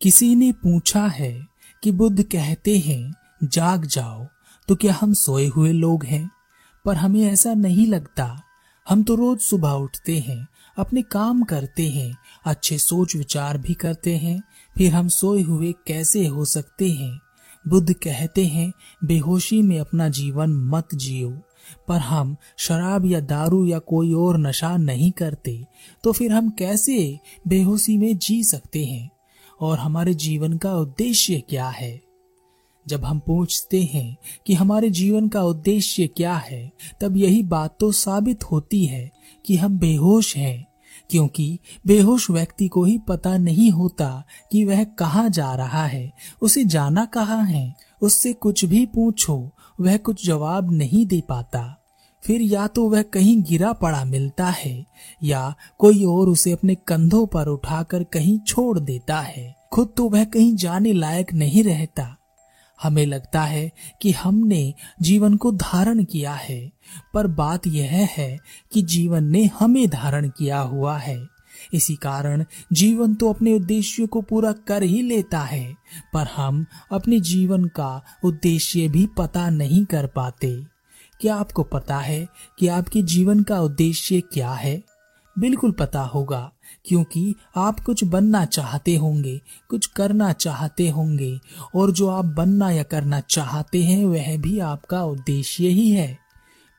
किसी ने पूछा है कि बुद्ध कहते हैं, जाग जाओ तो क्या हम सोए हुए लोग हैं? पर हमें ऐसा नहीं लगता। हम तो रोज सुबह उठते हैं, अपने काम करते हैं, अच्छे सोच विचार भी करते हैं, फिर हम सोए हुए कैसे हो सकते हैं? बुद्ध कहते हैं, बेहोशी में अपना जीवन मत जियो। पर हम शराब या दारू या कोई और नशा नहीं करते तो फिर हम कैसे बेहोशी में जी सकते हैं? और हमारे जीवन का उद्देश्य क्या है? जब हम पूछते हैं कि हमारे जीवन का उद्देश्य क्या है, तब यही बात तो साबित होती है कि हम बेहोश हैं, क्योंकि बेहोश व्यक्ति को ही पता नहीं होता कि वह कहाँ जा रहा है, उसे जाना कहाँ है, उससे कुछ भी पूछो, वह कुछ जवाब नहीं दे पाता। फिर या तो वह कहीं गिरा पड़ा मिलता है, या कोई और उसे अपने कंधों पर उठाकर कहीं छोड़ देता है। खुद तो वह कहीं जाने लायक नहीं रहता। हमें लगता है कि हमने जीवन को धारण किया है, पर बात यह है कि जीवन ने हमें धारण किया हुआ है। इसी कारण जीवन तो अपने उद्देश्यों को पूरा कर ही लेता है, पर हम अपने जीवन का उद्देश्य भी पता नहीं कर पाते। क्या आपको पता है कि आपके जीवन का उद्देश्य क्या है? बिल्कुल पता होगा, क्योंकि आप कुछ बनना चाहते होंगे, कुछ करना चाहते होंगे, और जो आप बनना या करना चाहते हैं, वह भी आपका उद्देश्य ही है।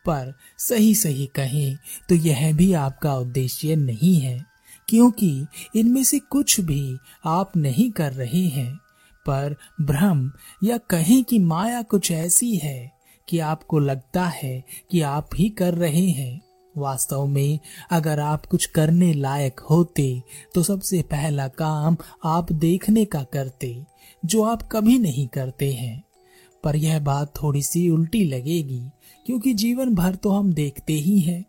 पर सही सही कहें तो यह भी आपका उद्देश्य नहीं है, क्योंकि इनमें से कुछ भी आप नहीं कर रहे हैं। पर भ्रम या कहें कि माया कुछ ऐसी है कि आपको लगता है कि आप ही कर रहे हैं। वास्तव में, अगर आप कुछ करने लायक होते तो सबसे पहला काम आप देखने का करते, जो आप कभी नहीं करते हैं। पर यह बात थोड़ी सी उल्टी लगेगी, क्योंकि जीवन भर तो हम देखते ही हैं।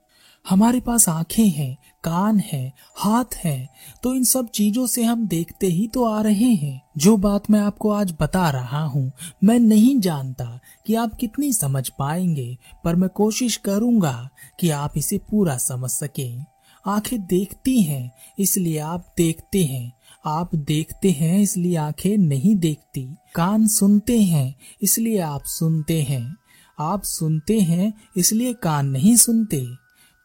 हमारे पास आँखें हैं कान है, हाथ है तो इन सब चीज़ों से हम देखते ही तो आ रहे हैं। जो बात मैं आपको आज बता रहा हूँ, मैं नहीं जानता कि आप कितनी समझ पाएँगे, पर मैं कोशिश करूँगा कि आप इसे पूरा समझ सकें। आँखें देखती हैं, इसलिए आप देखते हैं। आप देखते हैं, इसलिए आँखें नहीं देखती। कान सुनते हैं, इसलिए आप सुनते हैं। आप सुनते हैं, इसलिए कान नहीं सुनते।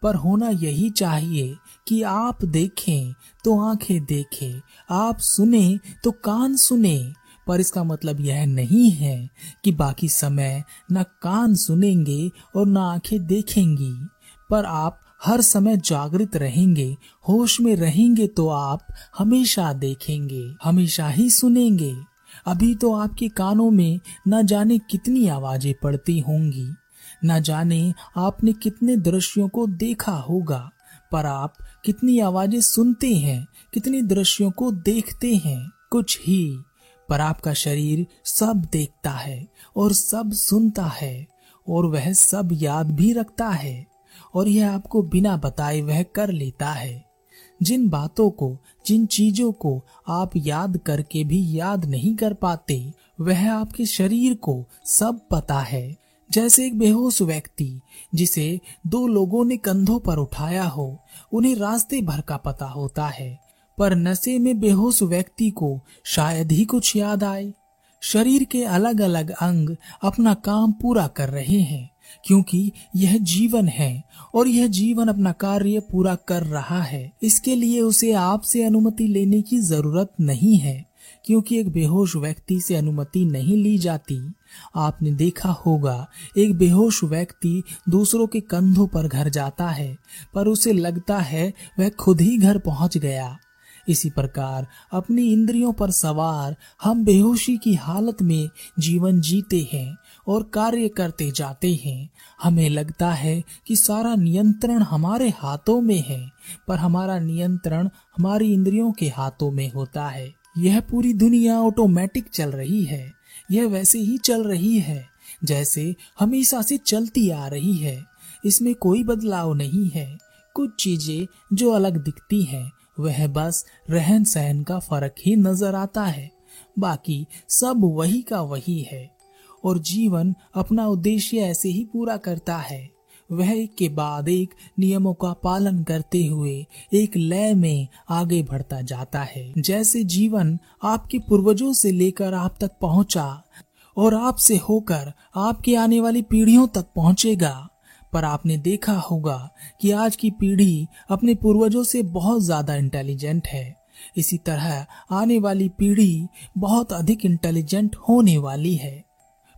पर होना यही चाहिए कि आप देखें तो आँखें देखें, आप सुने तो कान सुने। पर इसका मतलब यह नहीं है कि बाकी समय न कान सुनेंगे और न आँखें देखेंगी, पर आप हर समय जागृत रहेंगे, होश में रहेंगे तो आप हमेशा देखेंगे, हमेशा ही सुनेंगे। अभी तो आपके कानों में न जाने कितनी आवाज़ें पड़ती होंगी। न जाने आपने कितने दृश्यों को देखा होगा, पर आप कितनी आवाज़ें सुनते हैं, कितने दृश्यों को देखते हैं, कुछ ही। पर आपका शरीर सब देखता है और सब सुनता है और वह सब याद भी रखता है और यह आपको बिना बताए वह कर लेता है। जिन बातों को, जिन चीज़ों को आप याद करके भी याद नहीं कर पाते, वह आपके शरीर को सब पता है जैसे एक बेहोश व्यक्ति, जिसे दो लोगों ने कंधों पर उठाया हो, उन्हें रास्ते भर का पता होता है। पर नशे में बेहोश व्यक्ति को शायद ही कुछ याद आए। शरीर के अलग अलग अंग अपना काम पूरा कर रहे हैं, क्योंकि यह जीवन है और यह जीवन अपना कार्य पूरा कर रहा है। इसके लिए उसे आपसे अनुमति लेने की ज़रूरत नहीं है। क्योंकि एक बेहोश व्यक्ति से अनुमति नहीं ली जाती, आपने देखा होगा, एक बेहोश व्यक्ति दूसरों के कंधों पर घर जाता है, पर उसे लगता है वह खुद ही घर पहुँच गया। इसी प्रकार, अपनी इंद्रियों पर सवार, हम बेहोशी की हालत में जीवन जीते हैं और कार्य करते जाते हैं। हमें लगता है कि सारा नियंत्रण हमारे हाथों में है, पर हमारा नियंत्रण हमारी इंद्रियों के हाथों में होता है। यह पूरी दुनिया ऑटोमेटिक चल रही है। यह वैसे ही चल रही है, जैसे हमेशा से चलती आ रही है। इसमें कोई बदलाव नहीं है। कुछ चीज़ें जो अलग दिखती हैं, वह बस रहन सहन का फ़र्क ही नज़र आता है। बाकी सब वही का वही है। और जीवन अपना उद्देश्य ऐसे ही पूरा करता है। वह एक के बाद एक नियमों का पालन करते हुए एक लय में आगे बढ़ता जाता है। जैसे जीवन आपके पूर्वजों से लेकर आप तक पहुँचा और आपसे होकर आपके आने वाली पीढ़ियों तक पहुंचेगा, पर आपने देखा होगा कि आज की पीढ़ी अपने पूर्वजों से बहुत ज़्यादा इंटेलिजेंट है। इसी तरह आने वाली पीढ़ी बहुत अधिक इंटेलिजेंट होने वाली है।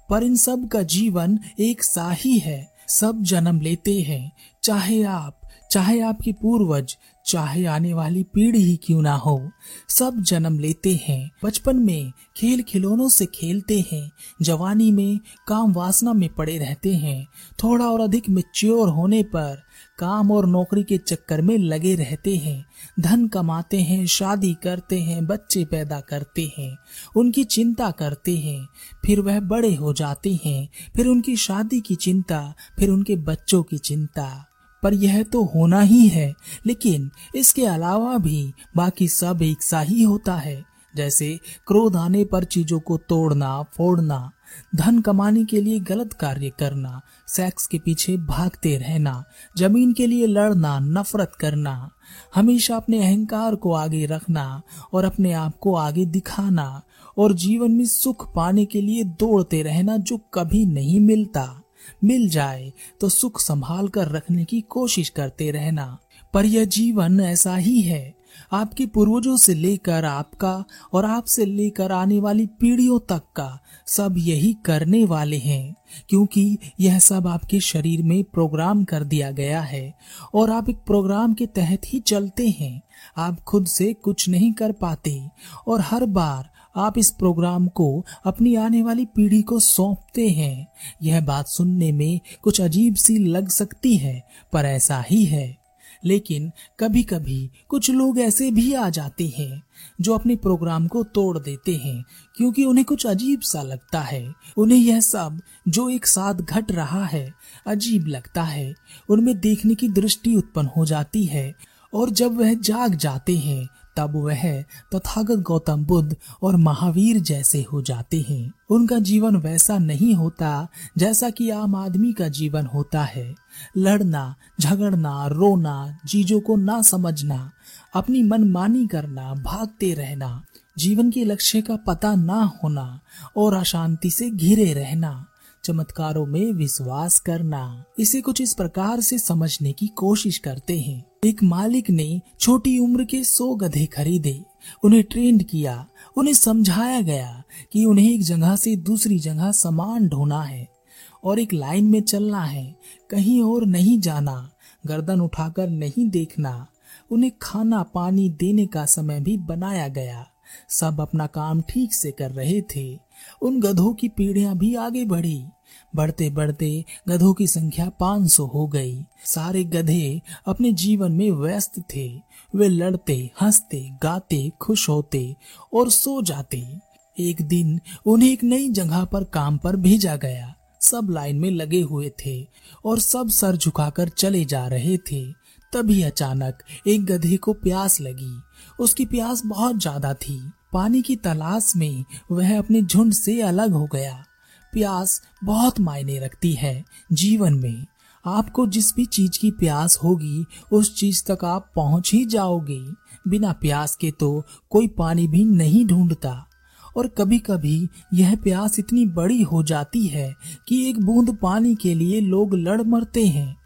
पर इन सब का जीवन एक सा ही है। सब जन्म लेते हैं। चाहे आप, चाहे आपके पूर्वज, चाहे आने वाली पीढ़ी ही क्यों ना हो, सब जन्म लेते हैं। बचपन में खेल खिलौनों से खेलते हैं। जवानी में काम वासना में पड़े रहते हैं। थोड़ा और अधिक मेच्योर होने पर काम और नौकरी के चक्कर में लगे रहते हैं, धन कमाते हैं, शादी करते हैं, बच्चे पैदा करते हैं, उनकी चिंता करते हैं, फिर वह बड़े हो जाते हैं, फिर उनकी शादी की चिंता, फिर उनके बच्चों की चिंता। पर यह तो होना ही है, लेकिन इसके अलावा भी बाकी सब एक सा ही होता है, जैसे क्रोध आने पर चीज़ों को तोड़ना, फोड़ना धन कमाने के लिए गलत कार्य करना, सेक्स के पीछे भागते रहना, ज़मीन के लिए लड़ना, नफरत करना, हमेशा अपने अहंकार को आगे रखना और अपने आप को आगे दिखाना और जीवन में सुख पाने के लिए दौड़ते रहना जो कभी नहीं मिलता। मिल जाए तो सुख संभाल कर रखने की कोशिश करते रहना। पर यह जीवन ऐसा ही है। आपके पूर्वजों से लेकर आपका और आपसे लेकर आने वाली पीढ़ियों तक का सब यही करने वाले हैं, क्योंकि यह सब आपके शरीर में प्रोग्राम कर दिया गया है और आप एक प्रोग्राम के तहत ही चलते हैं। आप खुद से कुछ नहीं कर पाते और हर बार आप इस प्रोग्राम को अपनी आने वाली पीढ़ी को सौंपते हैं। यह बात सुनने में कुछ अजीब सी लग सकती है, पर ऐसा ही है। लेकिन कभी कभी कुछ लोग ऐसे भी आ जाते हैं जो अपने प्रोग्राम को तोड़ देते हैं, क्योंकि उन्हें कुछ अजीब सा लगता है। उन्हें यह सब जो एक साथ घट रहा है, अजीब लगता है। उनमें देखने की दृष्टि उत्पन्न हो जाती है और जब वह जाग जाते हैं तब वह तथागत गौतम बुद्ध और महावीर जैसे हो जाते हैं। उनका जीवन वैसा नहीं होता जैसा कि आम आदमी का जीवन होता है। लड़ना, झगड़ना, रोना, चीज़ों को ना समझना, अपनी मनमानी करना, भागते रहना, जीवन के लक्ष्य का पता ना होना और अशांति से घिरे रहना, चमत्कारों में विश्वास करना, इसे कुछ इस प्रकार से समझने की कोशिश करते हैं। एक मालिक ने छोटी उम्र के सौ गधे खरीदे, उन्हें ट्रेंड किया, उन्हें समझाया गया कि उन्हें एक जगह से दूसरी जगह सामान ढोना है और एक लाइन में चलना है, कहीं और नहीं जाना, गर्दन उठाकर नहीं देखना, उन्हें खाना पानी देने का समय भी बनाया गया। सब अपना काम ठीक से कर रहे थे, उन गधों की पीढ़ियाँ भी आगे बढ़ी। बढ़ते बढ़ते गधों की संख्या 500 हो गई। सारे गधे अपने जीवन में व्यस्त थे। वे लड़ते, हँसते, गाते, खुश होते और सो जाते। एक दिन उन्हें एक नई जगह पर काम पर भेजा गया। सब लाइन में लगे हुए थे और सब सर झुकाकर चले जा रहे थे। तभी अचानक एक गधे को प्यास लगी। उसकी प्यास बहुत ज़्यादा थी। पानी की तलाश में वह अपने झुंड से अलग हो गया। प्यास बहुत मायने रखती है जीवन में। आपको जिस भी चीज़ की प्यास होगी, उस चीज़ तक आप पहुँच ही जाओगे। बिना प्यास के तो कोई पानी भी नहीं ढूंढता। और कभी कभी यह प्यास इतनी बड़ी हो जाती है कि एक बूंद पानी के लिए लोग लड़ मरते हैं।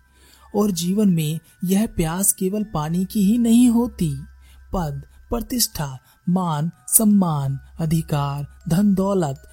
और जीवन में यह प्यास केवल पानी की ही नहीं होती। पद, प्रतिष्ठा, मान, सम्मान, अधिकार धन दौलत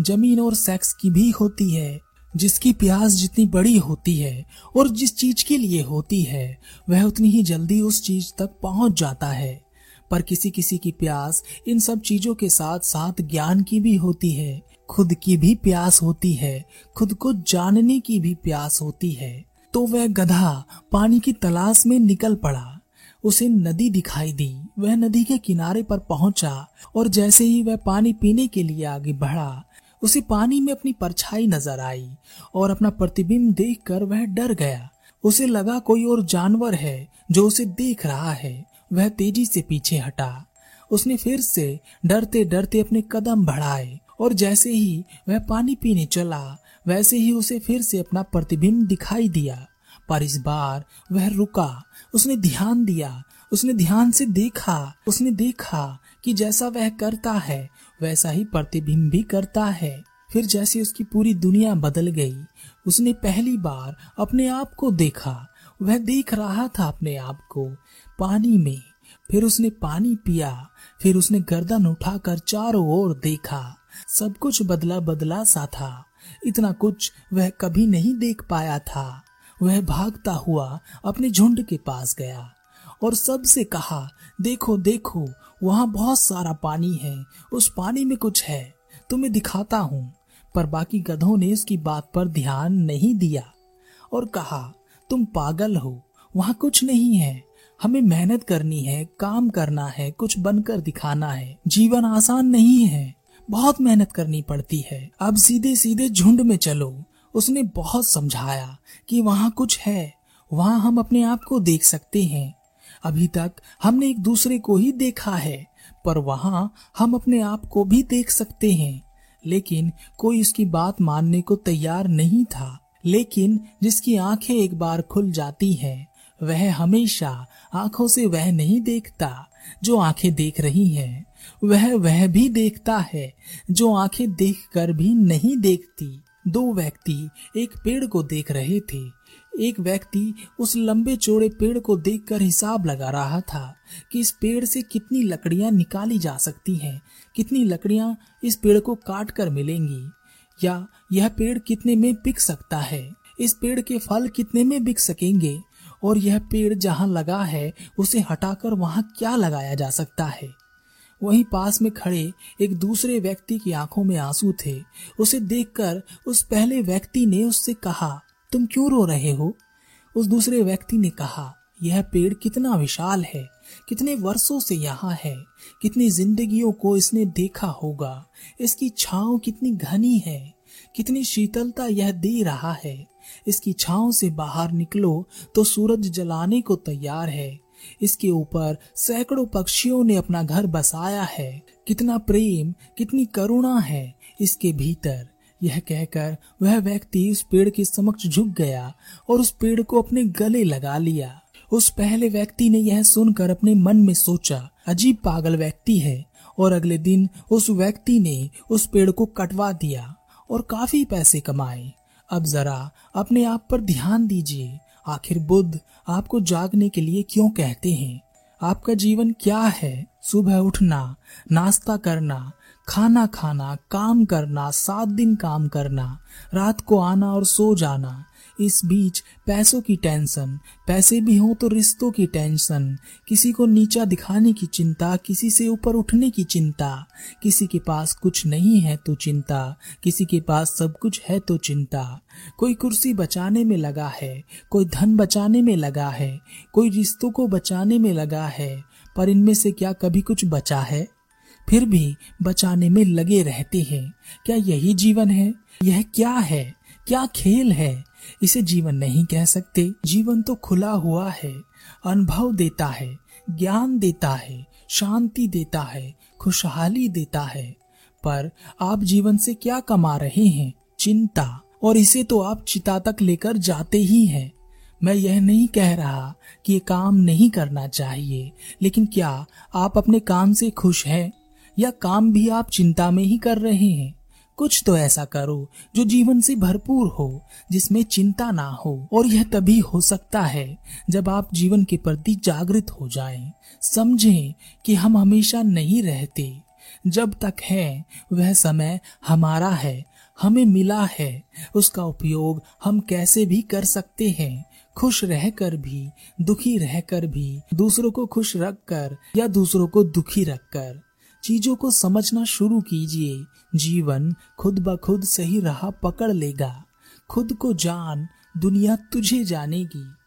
ज़मीन और सेक्स की भी होती है, जिसकी प्यास जितनी बड़ी होती है और जिस चीज़ के लिए होती है, वह उतनी ही जल्दी उस चीज़ तक पहुँच जाता है। पर किसी किसी की प्यास इन सब चीज़ों के साथ साथ ज्ञान की भी होती है, खुद की भी प्यास होती है, खुद को जानने की भी प्यास होती है। तो वह गधा पानी की तलाश में निकल पड़ा, उसे नदी दिखाई दी। वह नदी के किनारे पर पहुँचा और जैसे ही वह पानी पीने के लिए आगे बढ़ा उसे पानी में अपनी परछाई नज़र आई और अपना प्रतिबिंब देखकर वह डर गया। उसे लगा कोई और जानवर है जो उसे देख रहा है। वह तेज़ी से पीछे हटा। उसने फिर से डरते डरते अपने कदम बढ़ाए और जैसे ही वह पानी पीने चला, वैसे ही उसे फिर से अपना प्रतिबिंब दिखाई दिया। पर इस बार वह रुका। उसने ध्यान दिया। उसने ध्यान से देखा। उसने देखा कि जैसा वह करता है वैसा ही प्रतिबिंब भी करता है। फिर जैसे उसकी पूरी दुनिया बदल गई, उसने पहली बार अपने आप को देखा। वह देख रहा था अपने आप को, पानी में। फिर उसने पानी पिया, फिर उसने गर्दन उठाकर चारों ओर देखा। सब कुछ बदला बदला सा था। इतना कुछ वह कभी नहीं देख पाया था। वह भागता हुआ अपने झुंड के पास गया। और सबसे कहा, देखो देखो, वहाँ बहुत सारा पानी है, उस पानी में कुछ है, तुम्हें दिखाता हूँ। पर बाकी गधों ने उसकी बात पर ध्यान नहीं दिया और कहा, तुम पागल हो, वहाँ कुछ नहीं है, हमें मेहनत करनी है, काम करना है, कुछ बनकर दिखाना है, जीवन आसान नहीं है, बहुत मेहनत करनी पड़ती है। अब सीधे सीधे झुंड में चलो, उसने बहुत समझाया कि वहाँ कुछ है, वहाँ हम अपने आप को देख सकते हैं। अभी तक हमने एक दूसरे को ही देखा है, पर वहाँ हम अपने आप को भी देख सकते हैं। लेकिन कोई इसकी बात मानने को तैयार नहीं था। लेकिन जिसकी आँखें एक बार खुल जाती हैं, वह हमेशा आँखों से वह नहीं देखता जो आँखें देख रही हैं। वह वह भी देखता है जो आँखें देखकर भी नहीं देखती। दो व्यक्ति एक पेड़ को देख रहे थे। एक व्यक्ति उस लंबे चौड़े पेड़ को देखकर हिसाब लगा रहा था कि इस पेड़ से कितनी लकड़ियाँ निकाली जा सकती हैं, कितनी लकड़ियाँ इस पेड़ को काट कर मिलेंगी, या यह पेड़ कितने में बिक सकता है, इस पेड़ के फल कितने में बिक सकेंगे, और यह पेड़ जहाँ लगा है, उसे हटाकर वहाँ क्या लगाया जा सकता है। वहीं पास में खड़े एक दूसरे व्यक्ति की आँखों में आँसू थे। उसे देखकर उस पहले व्यक्ति ने उससे कहा तुम क्यों रो रहे हो? उस दूसरे व्यक्ति ने कहा, यह पेड़ कितना विशाल है, कितने वर्षों से यहाँ है, कितनी जिंदगियों को इसने देखा होगा, इसकी छाव कितनी घनी है, कितनी शीतलता यह दे रहा है, इसकी छाव से बाहर निकलो तो सूरज जलाने को तैयार है, इसके ऊपर सैकड़ों पक्षियों ने अपना घर बसाया है, कितना प्रेम, कितनी करुणा है, इसके भीतर यह कहकर वह व्यक्ति उस पेड़ के समक्ष झुक गया और उस पेड़ को अपने गले लगा लिया। उस पहले व्यक्ति ने यह सुनकर अपने मन में सोचा, अजीब पागल व्यक्ति है। और अगले दिन उस व्यक्ति ने उस पेड़ को कटवा दिया और काफ़ी पैसे कमाए। अब जरा अपने आप पर ध्यान दीजिए। आखिर बुद्ध आपको जागने के लिए क्यों कहते हैं? आपका जीवन क्या है? सुबह उठना, नाश्ता करना खाना खाना, काम करना, सात दिन काम करना, रात को आना और सो जाना। इस बीच पैसों की टेंशन, पैसे भी हो तो रिश्तों की टेंशन, किसी को नीचा दिखाने की चिंता, किसी से ऊपर उठने की चिंता, किसी के पास कुछ नहीं है तो चिंता, किसी के पास सब कुछ है तो चिंता। कोई कुर्सी बचाने में लगा है, कोई धन बचाने में लगा है, कोई रिश्तों को बचाने में लगा है, पर इनमें से क्या कभी कुछ बचा है? फिर भी बचाने में लगे रहते हैं। क्या यही जीवन है? यह क्या है? क्या खेल है? इसे जीवन नहीं कह सकते। जीवन तो खुला हुआ है, अनुभव देता है, ज्ञान देता है, शांति देता है, खुशहाली देता है। पर आप जीवन से क्या कमा रहे हैं? चिंता। और इसे तो आप चिता तक लेकर जाते ही हैं। मैं यह नहीं कह रहा कि ये काम नहीं करना चाहिए, लेकिन क्या आप अपने काम से खुश हैं? या काम भी आप चिंता में ही कर रहे हैं। कुछ तो ऐसा करो जो जीवन से भरपूर हो जिसमें चिंता ना हो। और यह तभी हो सकता है जब आप जीवन के प्रति जागृत हो जाएँ, समझें कि हम हमेशा नहीं रहते। जब तक है वह समय हमारा है हमें मिला है। उसका उपयोग हम कैसे भी कर सकते हैं। खुश रहकर भी दुखी रहकर भी दूसरों को खुश रखकर या दूसरों को दुखी रखकर। चीज़ों को समझना शुरू कीजिए। जीवन खुद ब खुद सही रहा पकड़ लेगा। खुद को जान दुनिया तुझे जानेगी।